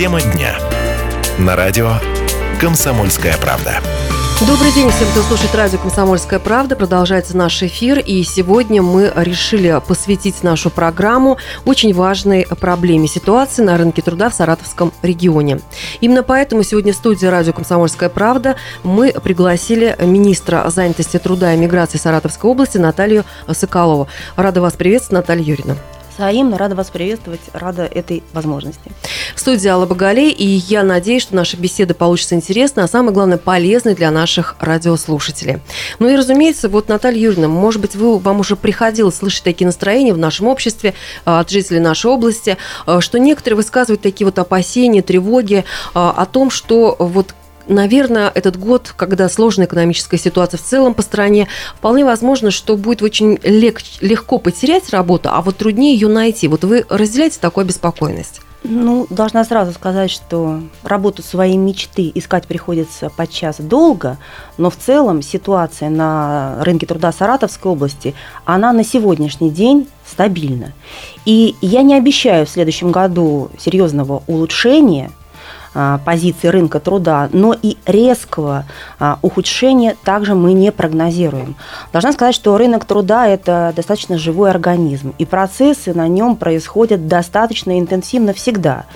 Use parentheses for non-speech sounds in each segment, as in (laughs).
Тема дня. На радио «Комсомольская правда». Добрый день всем, кто слушает радио «Комсомольская правда». Продолжается наш эфир, и сегодня мы решили посвятить нашу программу очень важной проблеме ситуации на рынке труда в Саратовском регионе. Именно поэтому сегодня в студии радио «Комсомольская правда» мы пригласили министра занятости труда и миграции Саратовской области Наталью Соколову. Рада вас приветствовать, Наталья Юрьевна. Взаимно рада вас приветствовать, рада этой возможности. В студии Алла Багалей, и я надеюсь, что наша беседа получится интересной, а самое главное, полезной для наших радиослушателей. Ну и, разумеется, вот, Наталья Юрьевна, может быть, вы, вам уже приходилось слышать такие настроения в нашем обществе а, от жителей нашей области, а, что некоторые высказывают такие вот опасения, тревоги а, о том, что вот наверное, этот год, когда сложная экономическая ситуация в целом по стране, вполне возможно, что будет очень лег- легко потерять работу, а вот труднее ее найти. Вот вы разделяете такую обеспокоенность? Ну, должна сразу сказать, что работу своей мечты искать приходится подчас долго, но в целом ситуация на рынке труда Саратовской области, она на сегодняшний день стабильна. И я не обещаю в следующем году серьезного улучшения – а, позиции рынка труда, но и резкого а, ухудшения также мы не прогнозируем. Должна сказать, что рынок труда – это достаточно живой организм, и процессы на нем происходят достаточно интенсивно всегда.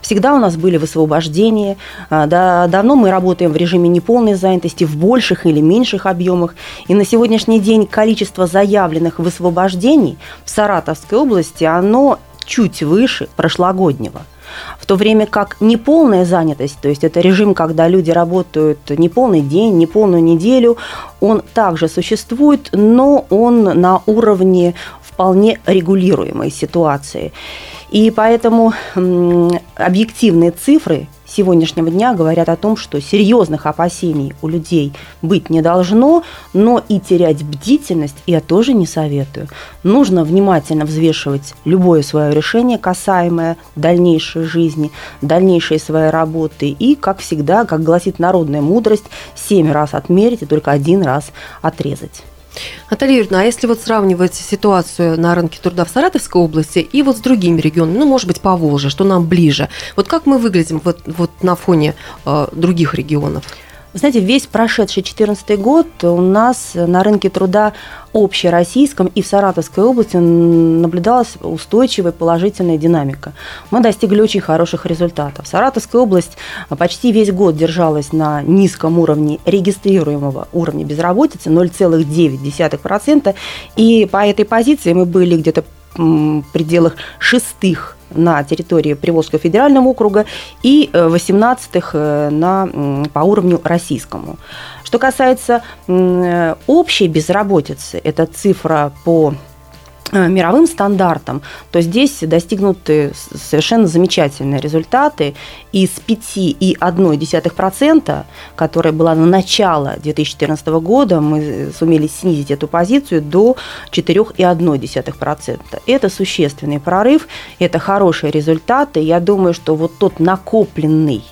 Всегда у нас были высвобождения, а, да, давно мы работаем в режиме неполной занятости в больших или меньших объемах, и на сегодняшний день количество заявленных высвобождений в Саратовской области, оно чуть выше прошлогоднего – в то время как неполная занятость, то есть это режим, когда люди работают не полный день, не полную неделю, он также существует, но он на уровне вполне регулируемой ситуации. И поэтому объективные цифры сегодняшнего дня говорят о том, что серьезных опасений у людей быть не должно, но и терять бдительность я тоже не советую. Нужно внимательно взвешивать любое свое решение, касаемое дальнейшей жизни, дальнейшей своей работы. И, как всегда, как гласит народная мудрость, семь раз отмерить и только один раз отрезать. Наталья Юрьевна, а если вот сравнивать ситуацию на рынке труда в Саратовской области и вот с другими регионами, ну, может быть, по Волжье, что нам ближе, вот как мы выглядим вот, вот на фоне э, других регионов? Вы знаете, весь прошедший 2014 год у нас на рынке труда общероссийском и в Саратовской области наблюдалась устойчивая положительная динамика. Мы достигли очень хороших результатов. Саратовская область почти весь год держалась на низком уровне регистрируемого уровня безработицы 0,9%. И по этой позиции мы были где-то пределах шестых на территории Приволжского федерального округа и 18-х э, на, по уровню российскому. Что касается общей безработицы, это цифра по Э, мировым стандартам, то здесь достигнуты совершенно замечательные результаты. Из 5,1%, которая была на начало 2014 года, мы сумели снизить эту позицию до 4,1%. Это существенный прорыв, это хорошие результаты. Я думаю, что вот тот накопленный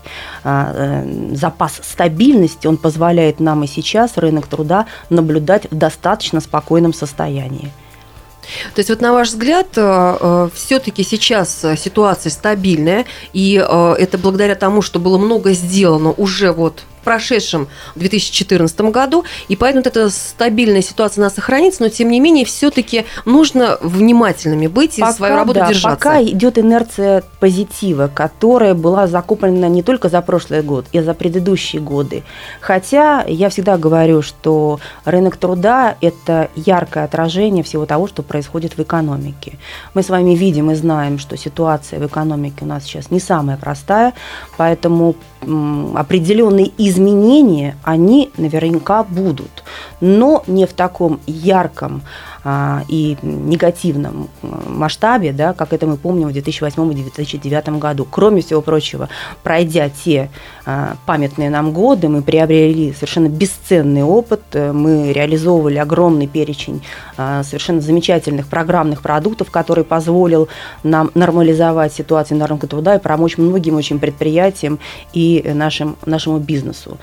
а, э, запас стабильности, он позволяет нам и сейчас рынок труда наблюдать в достаточно спокойном состоянии. То есть вот на ваш взгляд, э, э, все-таки сейчас ситуация стабильная, и э, это благодаря тому, что было много сделано уже вот прошедшем 2014 году, и поэтому вот эта стабильная ситуация у нас сохранится, но тем не менее все-таки нужно внимательными быть и пока, свою работу да, держаться. Пока идет инерция позитива, которая была закуплена не только за прошлый год, и за предыдущие годы. Хотя я всегда говорю, что рынок труда – это яркое отражение всего того, что происходит в экономике. Мы с вами видим и знаем, что ситуация в экономике у нас сейчас не самая простая, поэтому определенные изменения, они наверняка будут, но не в таком ярком а, и негативном масштабе, да, как это мы помним в 2008 и 2009 году. Кроме всего прочего, пройдя те а, памятные нам годы, мы приобрели совершенно бесценный опыт, мы реализовывали огромный перечень а, совершенно замечательных программных продуктов, который позволил нам нормализовать ситуацию на рынке труда и помочь многим очень предприятиям и нашим, нашему бизнесу. so.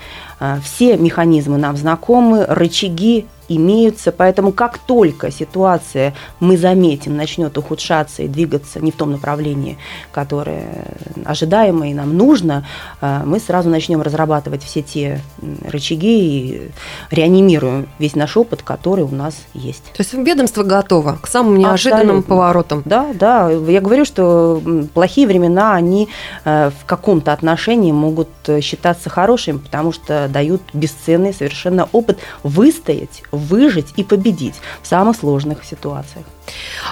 Все механизмы нам знакомы, рычаги имеются. Поэтому как только ситуация, мы заметим, начнет ухудшаться и двигаться не в том направлении, которое ожидаемо и нам нужно, э, мы сразу начнем разрабатывать все те рычаги и реанимируем весь наш опыт, который у нас есть. То есть ведомство готово к самым неожиданным Абсолютно. поворотам? Да, да. Я говорю, что плохие времена, они э, в каком-то отношении могут э, считаться хорошими, потому что дают бесценный совершенно опыт выстоять, выжить и победить в самых сложных ситуациях.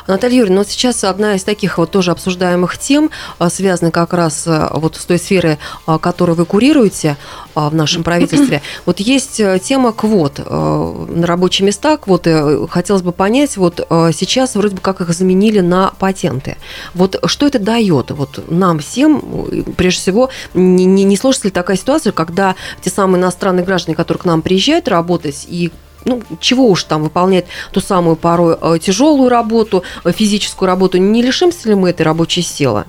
Наталья Юрьевна, вот сейчас одна из таких вот тоже обсуждаемых тем, а, связанная как раз а, вот с той сферой, а, которую вы курируете в нашем правительстве. (clears throat) Вот есть э, тема квот на рабочие места, квоты. Хотелось бы понять, вот сейчас вроде бы как их заменили на патенты. Вот что это дает вот нам всем, прежде всего, не, не, не сложится ли такая ситуация, когда те самые иностранные граждане, которые к нам приезжают работать и ну, чего уж там выполнять ту самую порой э, тяжелую работу, э, физическую работу, не лишимся ли мы этой рабочей силы?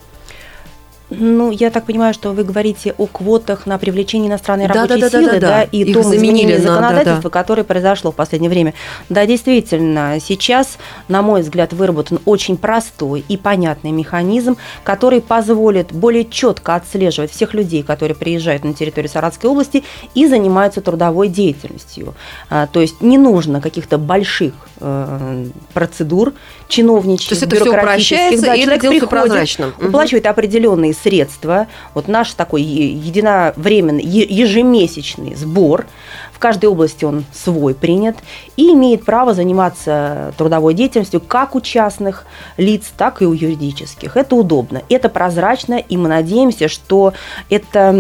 Ну, я так понимаю, что вы говорите о квотах на привлечение иностранной да, рабочей да, силы, да, да, да, и Их том заменили на, законодательства, да, да. которое произошло в последнее время. Да, действительно, сейчас, на мой взгляд, выработан очень простой и понятный механизм, который позволит более четко отслеживать всех людей, которые приезжают на территорию Саратской области и занимаются трудовой деятельностью. А, то есть не нужно каких-то больших э, процедур чиновничьих, То есть это все упрощается, да, и это делается прозрачно. Уплачивает определенные средства. Вот наш такой единовременный, ежемесячный сбор, в каждой области он свой принят, и имеет право заниматься трудовой деятельностью как у частных лиц, так и у юридических. Это удобно, это прозрачно, и мы надеемся, что это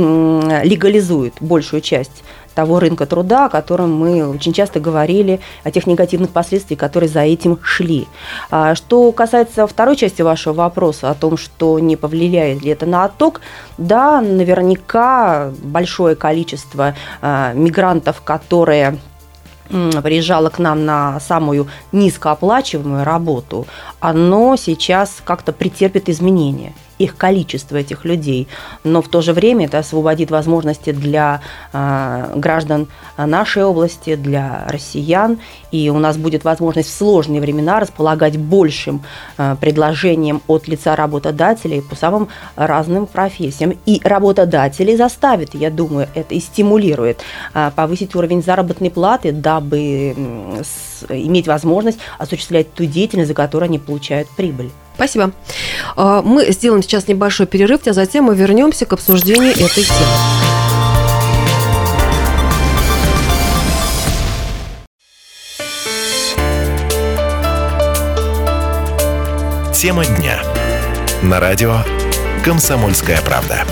легализует большую часть того рынка труда, о котором мы очень часто говорили, о тех негативных последствиях, которые за этим шли. А, что касается второй части вашего вопроса о том, что не повлияет ли это на отток, да, наверняка большое количество а, мигрантов, которые приезжало к нам на самую низкооплачиваемую работу, оно сейчас как-то претерпит изменения их количество этих людей, но в то же время это освободит возможности для э, граждан нашей области, для россиян, и у нас будет возможность в сложные времена располагать большим э, предложением от лица работодателей по самым разным профессиям. И работодатели заставит, я думаю, это и стимулирует э, повысить уровень заработной платы, дабы э, с, иметь возможность осуществлять ту деятельность, за которую они получают прибыль. Спасибо. А, мы сделаем сейчас небольшой перерыв, а затем мы вернемся к обсуждению этой темы. Тема дня. На радио «Комсомольская правда».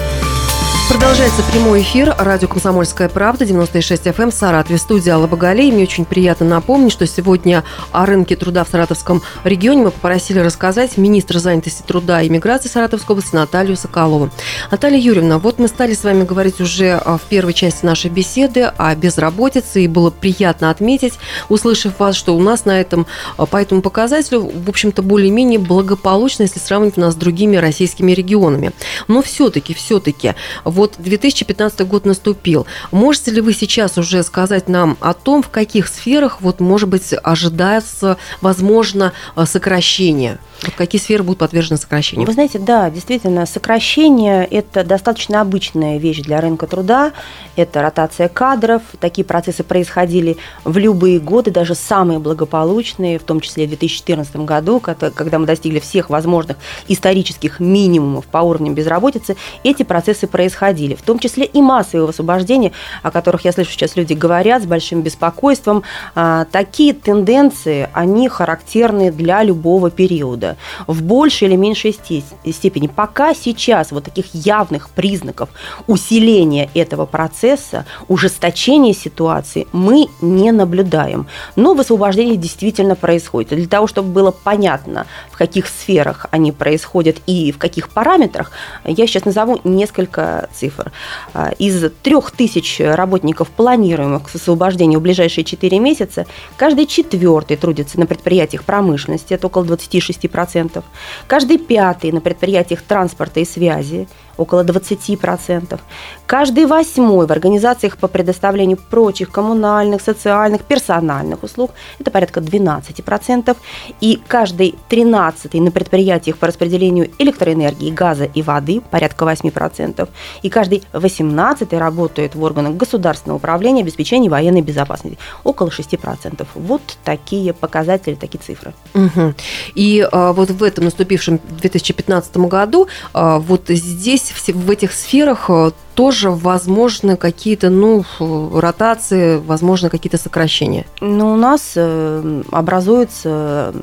Продолжается прямой эфир. Радио «Комсомольская правда», 96 FM, эм, Саратове. Студия Алла Багалей. Мне очень приятно напомнить, что сегодня о рынке труда в Саратовском регионе мы попросили рассказать министр занятости труда и миграции Саратовской области Наталью Соколову. Наталья Юрьевна, вот мы стали с вами говорить уже а, в первой части нашей беседы о безработице, и было приятно отметить, услышав вас, что у нас на этом, а, по этому показателю, в общем-то, более-менее благополучно, если сравнивать нас с другими российскими регионами. Но все-таки, все-таки, вот 2015 год наступил. Можете ли вы сейчас уже сказать нам о том, в каких сферах, вот, может быть, ожидается, возможно, э, сокращение? Вот какие сферы будут подвержены сокращению? Вы знаете, да, действительно, сокращение – это достаточно обычная вещь для рынка труда. Это ротация кадров. Такие процессы происходили в любые годы, даже самые благополучные, в том числе в 2014 году, когда мы достигли всех возможных исторических минимумов по уровням безработицы. Эти процессы происходили, в том числе и массовые освобождения, о которых я слышу сейчас люди говорят с большим беспокойством. А, такие тенденции, они характерны для любого периода в большей или меньшей степени. Пока сейчас вот таких явных признаков усиления этого процесса, ужесточения ситуации мы не наблюдаем. Но высвобождение действительно происходит. для того, чтобы было понятно, в каких сферах они происходят и в каких параметрах, я сейчас назову несколько цифр. А, из трех тысяч работников, планируемых к освобождению в ближайшие 4 месяца, каждый четвертый трудится на предприятиях промышленности, это около 26%, 10%. Каждый пятый на предприятиях транспорта и связи, около 20%. Каждый восьмой в организациях по предоставлению прочих коммунальных, социальных, персональных услуг – это порядка 12%. И каждый тринадцатый на предприятиях по распределению электроэнергии, газа и воды – порядка 8%. И каждый восемнадцатый работает в органах государственного управления обеспечения военной безопасности – около 6%. Вот такие показатели, такие цифры. Угу. И а, вот в этом наступившем 2015 году а, вот здесь, в этих сферах а, тоже возможны какие-то, ну, ротации, возможно, какие-то сокращения? Ну, у нас э, образуются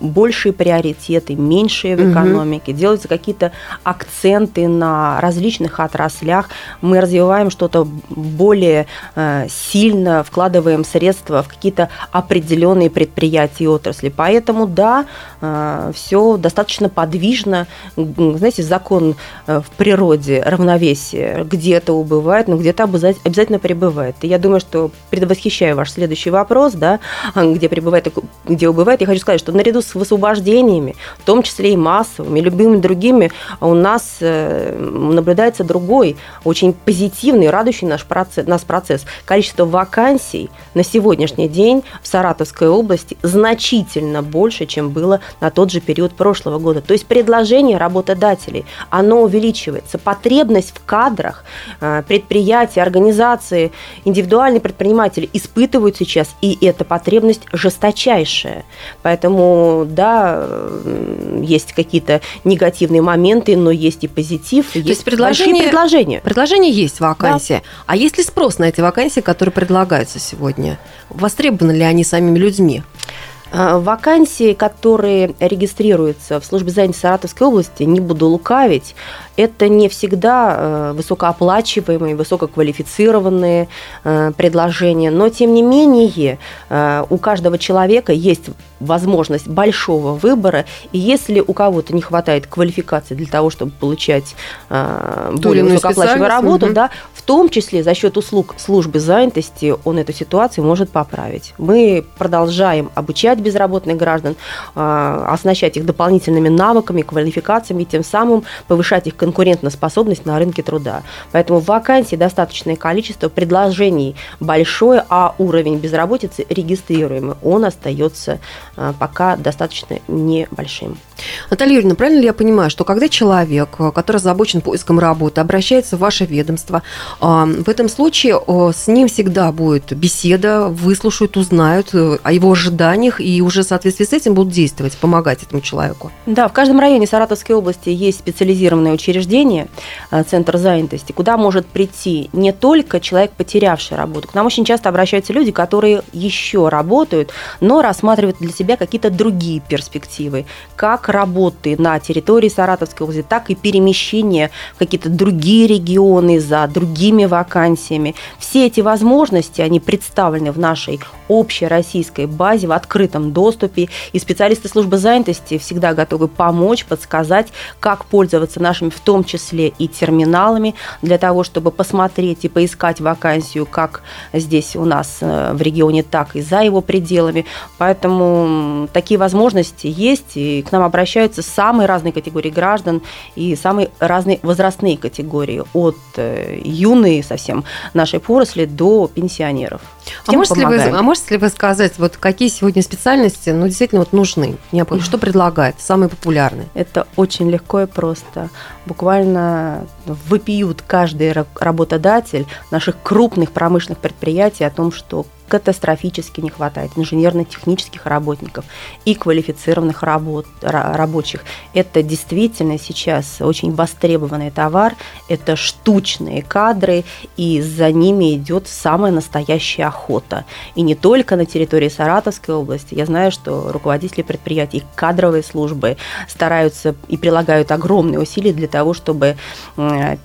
большие приоритеты, меньшие в экономике, угу. делаются какие-то акценты на различных отраслях. Мы развиваем что-то более э, сильно, вкладываем средства в какие-то определенные предприятия и отрасли. Поэтому, да, э, все достаточно подвижно. Знаете, закон в природе равновесия где-то убывает, но где-то обязательно прибывает. И я думаю, что предвосхищаю ваш следующий вопрос, да, где прибывает, где убывает, я хочу сказать, что наряду с высвобождениями, в том числе и массовыми, любыми другими, у нас э, наблюдается другой, очень позитивный, радующий наш процесс, нас процесс. Количество вакансий на сегодняшний день в Саратовской области значительно больше, чем было на тот же период прошлого года. То есть предложение работодателей, оно увеличивается. Потребность в кадрах кадрах э, предприятия, организации, индивидуальные предприниматели испытывают сейчас, и эта потребность жесточайшая. Поэтому, да, есть какие-то негативные моменты, но есть и позитив, То есть, есть предложение, предложения. Предложение есть вакансия. Да. А есть ли спрос на эти вакансии, которые предлагаются сегодня? Востребованы ли они самими людьми? Э, вакансии, которые регистрируются в службе занятости Саратовской области, не буду лукавить, это не всегда э, высокооплачиваемые, высококвалифицированные э, предложения, но тем не менее у каждого человека есть возможность большого выбора, и если у кого-то не хватает квалификации для того, чтобы получать более высокооплачиваемую работу, угу. да, в том числе за счет услуг службы занятости он эту ситуацию может поправить. Мы продолжаем обучать безработных граждан, оснащать их дополнительными навыками, квалификациями, и тем самым повышать их конкурентоспособность на рынке труда. Поэтому вакансий достаточное количество, предложений большое, а уровень безработицы регистрируемый, он остается а, пока достаточно небольшим. Наталья Юрьевна, правильно ли я понимаю, что когда человек, который озабочен поиском работы, обращается в ваше ведомство, а, в этом случае с ним всегда будет беседа, выслушают, узнают э, о его ожиданиях и уже в соответствии с этим будут действовать, помогать этому человеку. Да, в каждом районе Саратовской области есть специализированное учреждение, э, центр занятости, куда может прийти не только человек, потерявший работу. К нам очень часто обращаются люди, которые еще работают, но рассматривают для себя какие-то другие перспективы, как работы на территории Саратовской области, так и перемещение в какие-то другие регионы за другими вакансиями. Все эти возможности, они представлены в нашей общей российской базе в открытом доступе, и специалисты службы занятости всегда готовы помочь, подсказать, как пользоваться нашими, том числе и терминалами, для того, чтобы посмотреть и поискать вакансию как здесь у нас э, в регионе, так и за его пределами. Поэтому такие возможности есть, и к нам обращаются самые разные категории граждан и самые разные возрастные категории, от э, юной совсем нашей поросли до пенсионеров. А можете, ли вы, а можете ли вы сказать, вот какие сегодня специальности ну, действительно вот нужны? Что предлагает? Самые популярные? Это очень легко и просто. Буквально выпьют каждый работодатель наших крупных промышленных предприятий о том, что катастрофически не хватает инженерно-технических работников и квалифицированных работ, рабочих. Это действительно сейчас очень востребованный товар, это штучные кадры, и за ними идет самая настоящая охота. И не только на территории Саратовской области. Я знаю, что руководители предприятий, кадровые службы стараются и прилагают огромные усилия для того, чтобы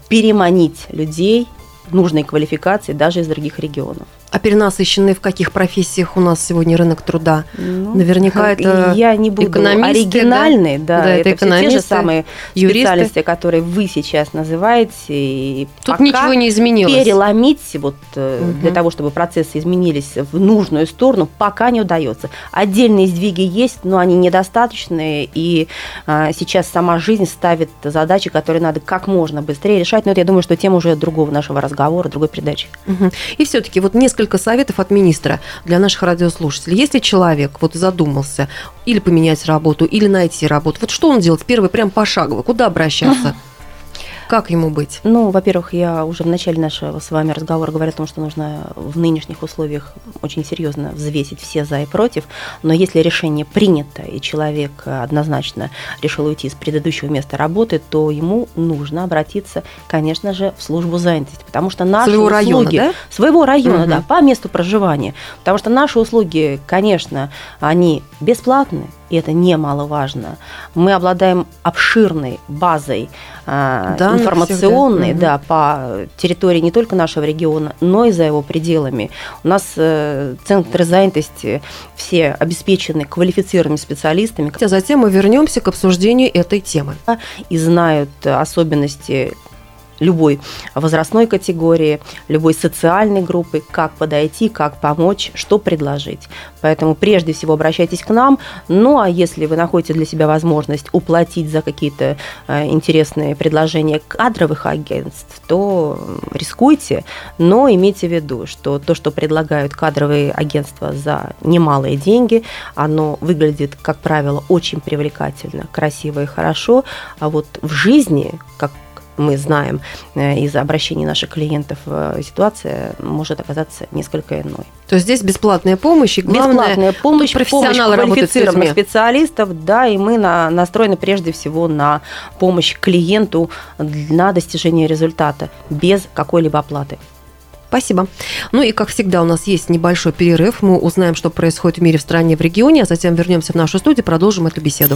переманить людей нужной квалификации даже из других регионов. А перенасыщенный в каких профессиях у нас сегодня рынок труда? Ну, Наверняка это Я не буду оригинальный, да, да, это, это все те же самые юристы. специалисты, которые вы сейчас называете. И Тут ничего не изменилось. Переломить вот угу. для того, чтобы процессы изменились в нужную сторону, пока не удается. Отдельные сдвиги есть, но они недостаточные, и а, сейчас сама жизнь ставит задачи, которые надо как можно быстрее решать. Но это, я думаю, что тема уже другого нашего разговора, другой передачи. Угу. И все-таки вот несколько несколько советов от министра для наших радиослушателей. Если человек вот задумался или поменять работу, или найти работу, вот что он делает первый, прям пошагово, куда обращаться? (laughs) Как ему быть? Ну, во-первых, я уже в начале нашего с вами разговора говорила о том, что нужно в нынешних условиях очень серьезно взвесить все за и против. Но если решение принято, и человек однозначно решил уйти с предыдущего места работы, то ему нужно обратиться, конечно же, в службу занятости. Потому что наши своего услуги... Района, да? Своего района, угу. да, по месту проживания. Потому что наши услуги, конечно, они бесплатные, и это немаловажно. Мы обладаем обширной базой э, информационной всех, да? Да, по территории не только нашего региона, но и за его пределами. У нас э, центры занятости все обеспечены квалифицированными специалистами. А затем мы вернемся к обсуждению этой темы. И знают особенности любой возрастной категории, любой социальной группы, как подойти, как помочь, что предложить. Поэтому прежде всего обращайтесь к нам. Ну а если вы находите для себя возможность уплатить за какие-то э, интересные предложения кадровых агентств, то рискуйте, но имейте в виду, что то, что предлагают кадровые агентства за немалые деньги, оно выглядит, как правило, очень привлекательно, красиво и хорошо, а вот в жизни, как мы знаем э, из обращений наших клиентов, э, ситуация может оказаться несколько иной. То есть здесь бесплатная помощь и главное, бесплатная помощь, помощь квалифицированных специалистов, да, и мы на, настроены прежде всего на помощь клиенту на достижение результата без какой-либо оплаты. Спасибо. Ну и, как всегда, у нас есть небольшой перерыв. Мы узнаем, что происходит в мире, в стране, в регионе, а затем вернемся в нашу студию, продолжим эту беседу.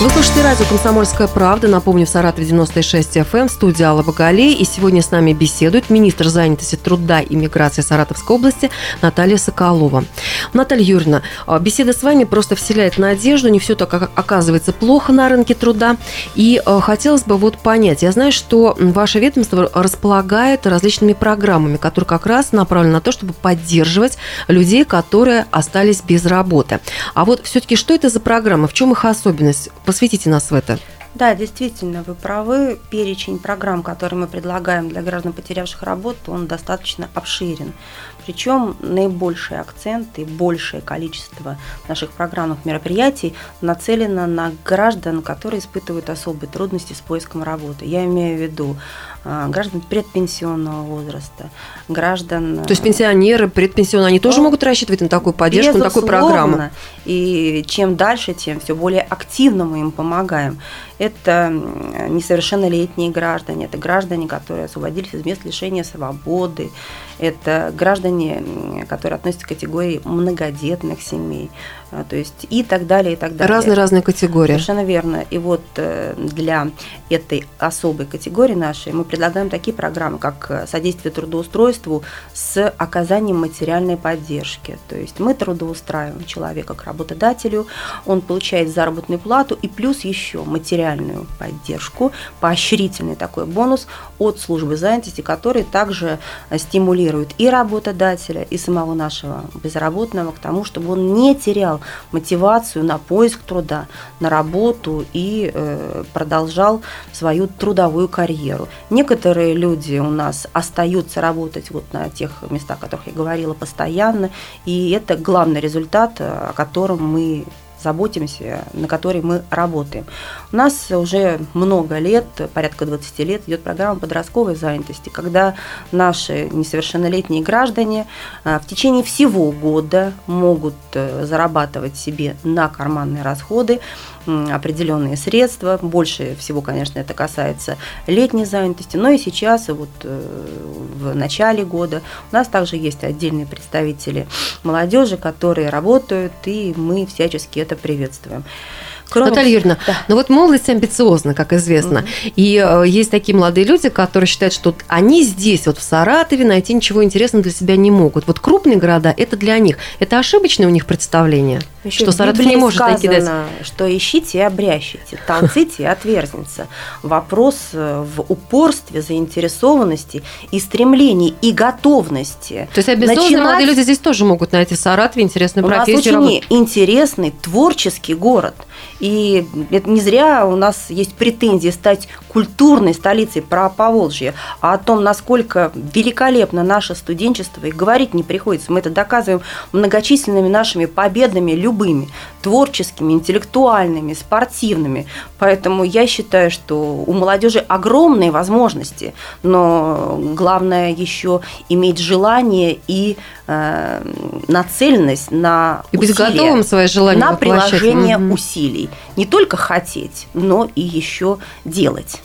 Вы слушаете радио «Комсомольская правда». Напомню, в Саратове 96 FM, эм, студия Алла Багалей. И сегодня с нами беседует министр занятости труда и миграции Саратовской области Наталья Соколова. Наталья Юрьевна, а, беседа с вами просто вселяет надежду. Не все так оказывается плохо на рынке труда. И а, хотелось бы вот понять. Я знаю, что ваше ведомство располагает различными программами, которые как раз направлены на то, чтобы поддерживать людей, которые остались без работы. А вот все-таки что это за программы? В чем их особенность? Посвятите нас в это. Да, действительно, вы правы. Перечень программ, которые мы предлагаем для граждан, потерявших работу, он достаточно обширен. Причем наибольший акцент и большее количество наших программных мероприятий нацелено на граждан, которые испытывают особые трудности с поиском работы. Я имею в виду граждан предпенсионного возраста, граждан... То есть пенсионеры, предпенсионные, они тоже могут рассчитывать на такую поддержку, на такую программу? И чем дальше, тем все более активно мы им помогаем. Это несовершеннолетние граждане, это граждане, которые освободились из мест лишения свободы, это граждане, которые относятся к категории многодетных семей, а, то есть и так далее, и так далее. Разные-разные категории. Совершенно верно. И вот э, для этой особой категории нашей мы предлагаем такие программы, как э, содействие трудоустройству с оказанием материальной поддержки. То есть мы трудоустраиваем человека к работодателю, он получает заработную плату и плюс еще материальную поддержку, поощрительный такой бонус от службы занятости, который также э, стимулирует и работодателя, и самого нашего безработного к тому, чтобы он не терял мотивацию на поиск труда, на работу и э, продолжал свою трудовую карьеру. Некоторые люди у нас остаются работать вот на тех местах, о которых я говорила, постоянно, и это главный результат, о котором мы заботимся, на которой мы работаем. У нас уже много лет, порядка 20 лет, идет программа подростковой занятости, когда наши несовершеннолетние граждане в течение всего года могут зарабатывать себе на карманные расходы определенные средства. Больше всего, конечно, это касается летней занятости, но и сейчас, вот э, в начале года, у нас также есть отдельные представители молодежи, которые работают, и мы всячески это приветствуем. Кроме... Наталья Юрьевна, да. ну вот молодость амбициозна, как известно. Mm-hmm. И э, есть такие молодые люди, которые считают, что они здесь, вот в Саратове, найти ничего интересного для себя не могут. Вот крупные города – это для них. Это ошибочное у них представление? Еще что Саратов не может сказано, дать? что ищите и обрящите, толците и отверзнется. Вопрос э, в упорстве, заинтересованности и стремлении, и готовности. То есть обязательно Начинать... молодые люди здесь тоже могут найти в Саратове интересную профессию? У нас очень интересный, творческий город. И это не зря у нас есть претензии стать культурной столицей про Поволжье, а о том, насколько великолепно наше студенчество, и говорить не приходится. Мы это доказываем многочисленными нашими победами, любыми, творческими, интеллектуальными, спортивными. Поэтому я считаю, что у молодежи огромные возможности, но главное еще иметь желание и э, нацеленность на и быть усилия, готовым свои желания на приложение угу. усилий. Не только хотеть, но и еще делать.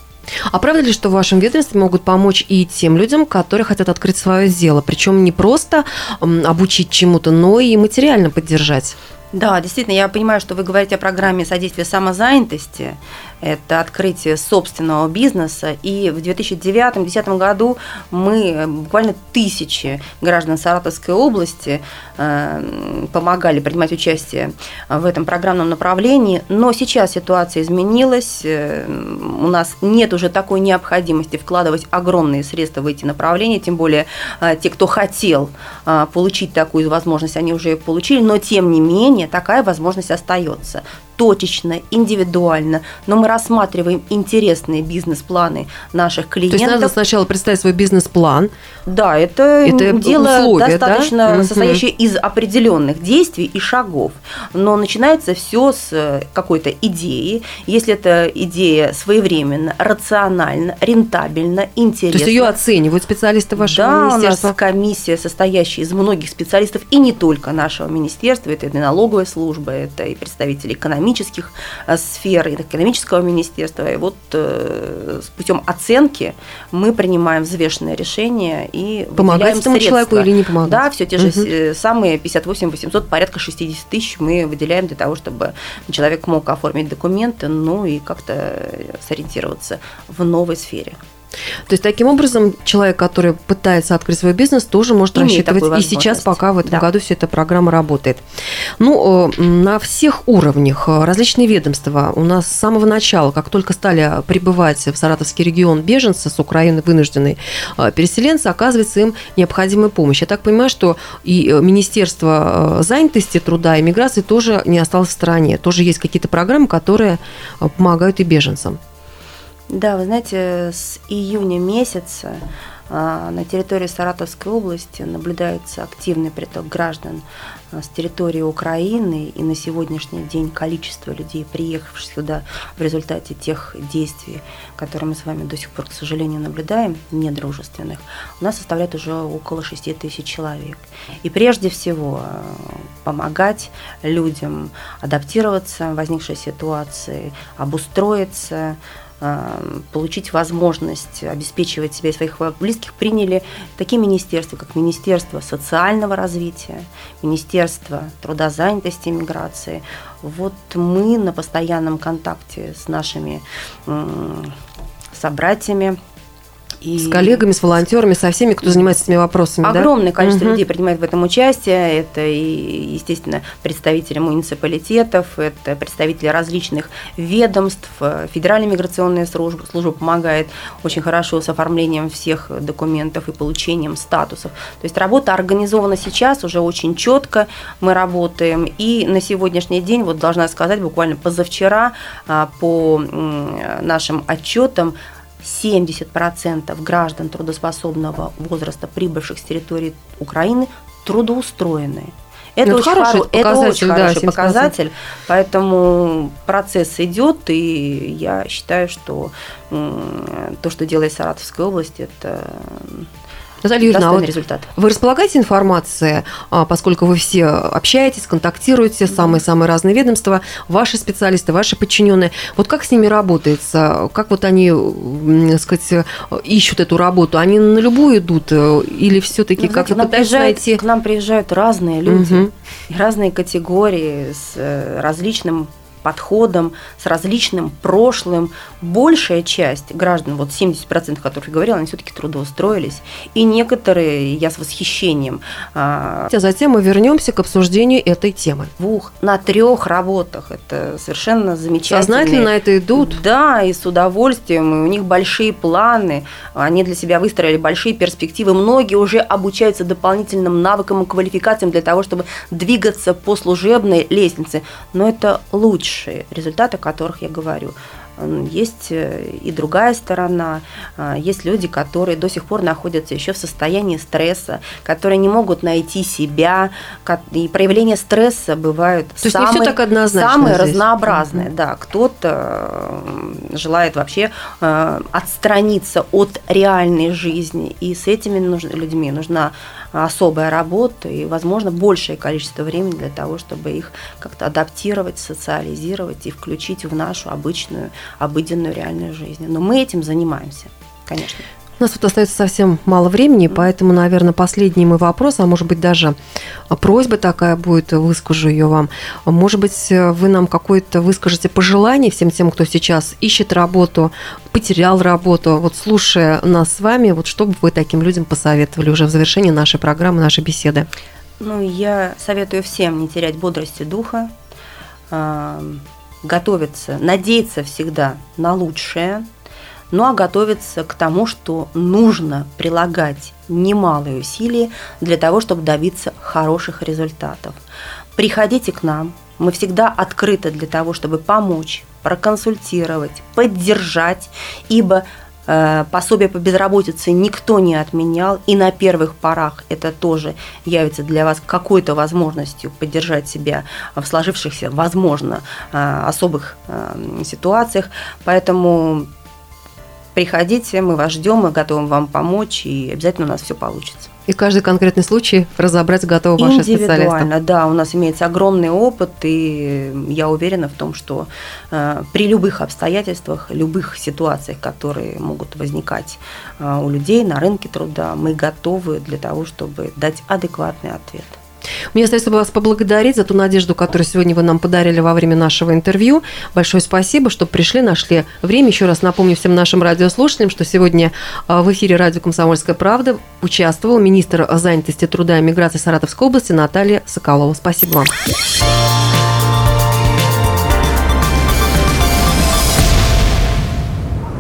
А правда ли, что в вашем ведомстве могут помочь и тем людям, которые хотят открыть свое дело? Причем не просто обучить чему-то, но и материально поддержать? Да, действительно, я понимаю, что вы говорите о программе содействия самозанятости это открытие собственного бизнеса. И в 2009-2010 году мы э, буквально тысячи граждан Саратовской области э, помогали принимать участие в этом программном направлении. Но сейчас ситуация изменилась. Э, у нас нет уже такой необходимости вкладывать огромные средства в эти направления, тем более те, кто хотел получить такую возможность, они уже ее получили, но тем не менее такая возможность остается точечно, индивидуально, но мы рассматриваем интересные бизнес-планы наших клиентов. То есть надо сначала представить свой бизнес-план. Да, это, это дело условия, достаточно да? состоящее из определенных действий и шагов. Но начинается все с какой-то идеи. Если эта идея своевременно, рационально, рентабельно, интересна. То есть ее оценивают специалисты вашего да, министерства? у нас комиссия, состоящая из многих специалистов, и не только нашего министерства, это и налоговая служба, это и представители экономики экономических э, сфер и экономического министерства. И вот э, путем оценки мы принимаем взвешенное решение и помогать этому средства. человеку или не помогать? Да, все те же угу. самые 58 800, порядка 60 тысяч мы выделяем для того, чтобы человек мог оформить документы, ну и как-то сориентироваться в новой сфере. То есть таким образом человек, который пытается открыть свой бизнес, тоже может Имеет рассчитывать. И сейчас пока в этом да. году вся эта программа работает. Ну, э, на всех уровнях э, различные ведомства у нас с самого начала, как только стали прибывать в Саратовский регион беженцы с Украины, вынужденные э, переселенцы, оказывается им необходимая помощь. Я так понимаю, что и Министерство занятости, труда и миграции тоже не осталось в стороне. Тоже есть какие-то программы, которые помогают и беженцам. Да, вы знаете, с июня месяца а, на территории Саратовской области наблюдается активный приток граждан а, с территории Украины, и на сегодняшний день количество людей, приехавших сюда в результате тех действий, которые мы с вами до сих пор, к сожалению, наблюдаем, недружественных, у нас составляет уже около 6 тысяч человек. И прежде всего а, помогать людям адаптироваться в возникшей ситуации, обустроиться, получить возможность обеспечивать себя и своих близких, приняли такие министерства, как Министерство социального развития, Министерство труда, и миграции. Вот мы на постоянном контакте с нашими собратьями, и с коллегами, с волонтерами, со всеми, кто занимается этими вопросами. Огромное да? количество угу. людей принимает в этом участие. Это и, естественно, представители муниципалитетов, это представители различных ведомств. Федеральная миграционная служба, служба помогает очень хорошо с оформлением всех документов и получением статусов. То есть работа организована сейчас уже очень четко. Мы работаем. И на сегодняшний день, вот должна сказать, буквально позавчера а, по нашим отчетам 70% граждан трудоспособного возраста, прибывших с территории Украины, трудоустроены. Это, Ну, очень, хороший хоро- это показатель, очень да, хороший 70%. показатель, поэтому процесс идет, и я считаю, что то, что делает Саратовская область, это Наталья Юрьевна, а вот результат. Вы располагаете информацией, а, поскольку вы все общаетесь, контактируете, самые-самые разные ведомства, ваши специалисты, ваши подчиненные. Вот как с ними работается? Как вот они, так сказать, ищут эту работу? Они на любую идут э, или все-таки Ну, как-то знаете, к нам пытаются найти? К нам приезжают разные люди, и разные категории с э, различным подходом, с различным прошлым. Большая часть граждан, вот 70%, о которых я говорила, они все-таки трудоустроились. И некоторые, я с восхищением, а, затем мы вернемся к обсуждению этой темы. двух, на трех работах. Это совершенно замечательно. Сознательно на это идут. Да, и с удовольствием. И у них большие планы. Они для себя выстроили большие перспективы. Многие уже обучаются дополнительным навыкам и квалификациям для того, чтобы двигаться по служебной лестнице. Но это лучшие результаты, о которых я говорю. Есть э, и другая сторона. А, Есть люди, которые до сих пор находятся еще в состоянии стресса, которые не могут найти себя. И проявления стресса бывают То есть не всё так однозначно самые здесь. разнообразные. Мгм. Да, кто-то желает вообще э, отстраниться от реальной жизни, и с этими нуж- людьми нужна особая работа и, возможно, большее количество времени для того, чтобы их как-то адаптировать, социализировать и включить в нашу обычную, обыденную реальную жизнь. Но мы этим занимаемся, конечно. У нас вот остается совсем мало времени, поэтому, наверное, последний мой вопрос, а может быть даже просьба такая будет, выскажу ее вам. Может быть, вы нам какое-то выскажете пожелание всем тем, кто сейчас ищет работу, потерял работу, вот слушая нас с вами, вот что бы вы таким людям посоветовали уже в завершении нашей программы, нашей беседы? Ну, я советую всем не терять бодрости духа, а, готовиться, надеяться всегда на лучшее, ну а готовиться к тому, что нужно прилагать немалые усилия для того, чтобы добиться хороших результатов. Приходите к нам, мы всегда открыты для того, чтобы помочь, проконсультировать, поддержать, ибо э, пособие по безработице никто не отменял, и на первых порах это тоже явится для вас какой-то возможностью поддержать себя в сложившихся, возможно, э, особых э, ситуациях. Поэтому приходите, мы вас ждем, мы готовы вам помочь, и обязательно у нас все получится. И каждый конкретный случай разобрать готовы ваши специалисты. Индивидуально, да, у нас имеется огромный опыт, и я уверена в том, что э, при любых обстоятельствах, любых ситуациях, которые могут возникать э, у людей на рынке труда, мы готовы для того, чтобы дать адекватный ответ. Мне остается вас поблагодарить за ту надежду, которую сегодня вы нам подарили во время нашего интервью. Большое спасибо, что пришли, нашли время. Еще раз напомню всем нашим радиослушателям, что сегодня а, в эфире радио «Комсомольская правда» участвовал министр занятости труда и миграции Саратовской области Наталья Соколова. Спасибо вам.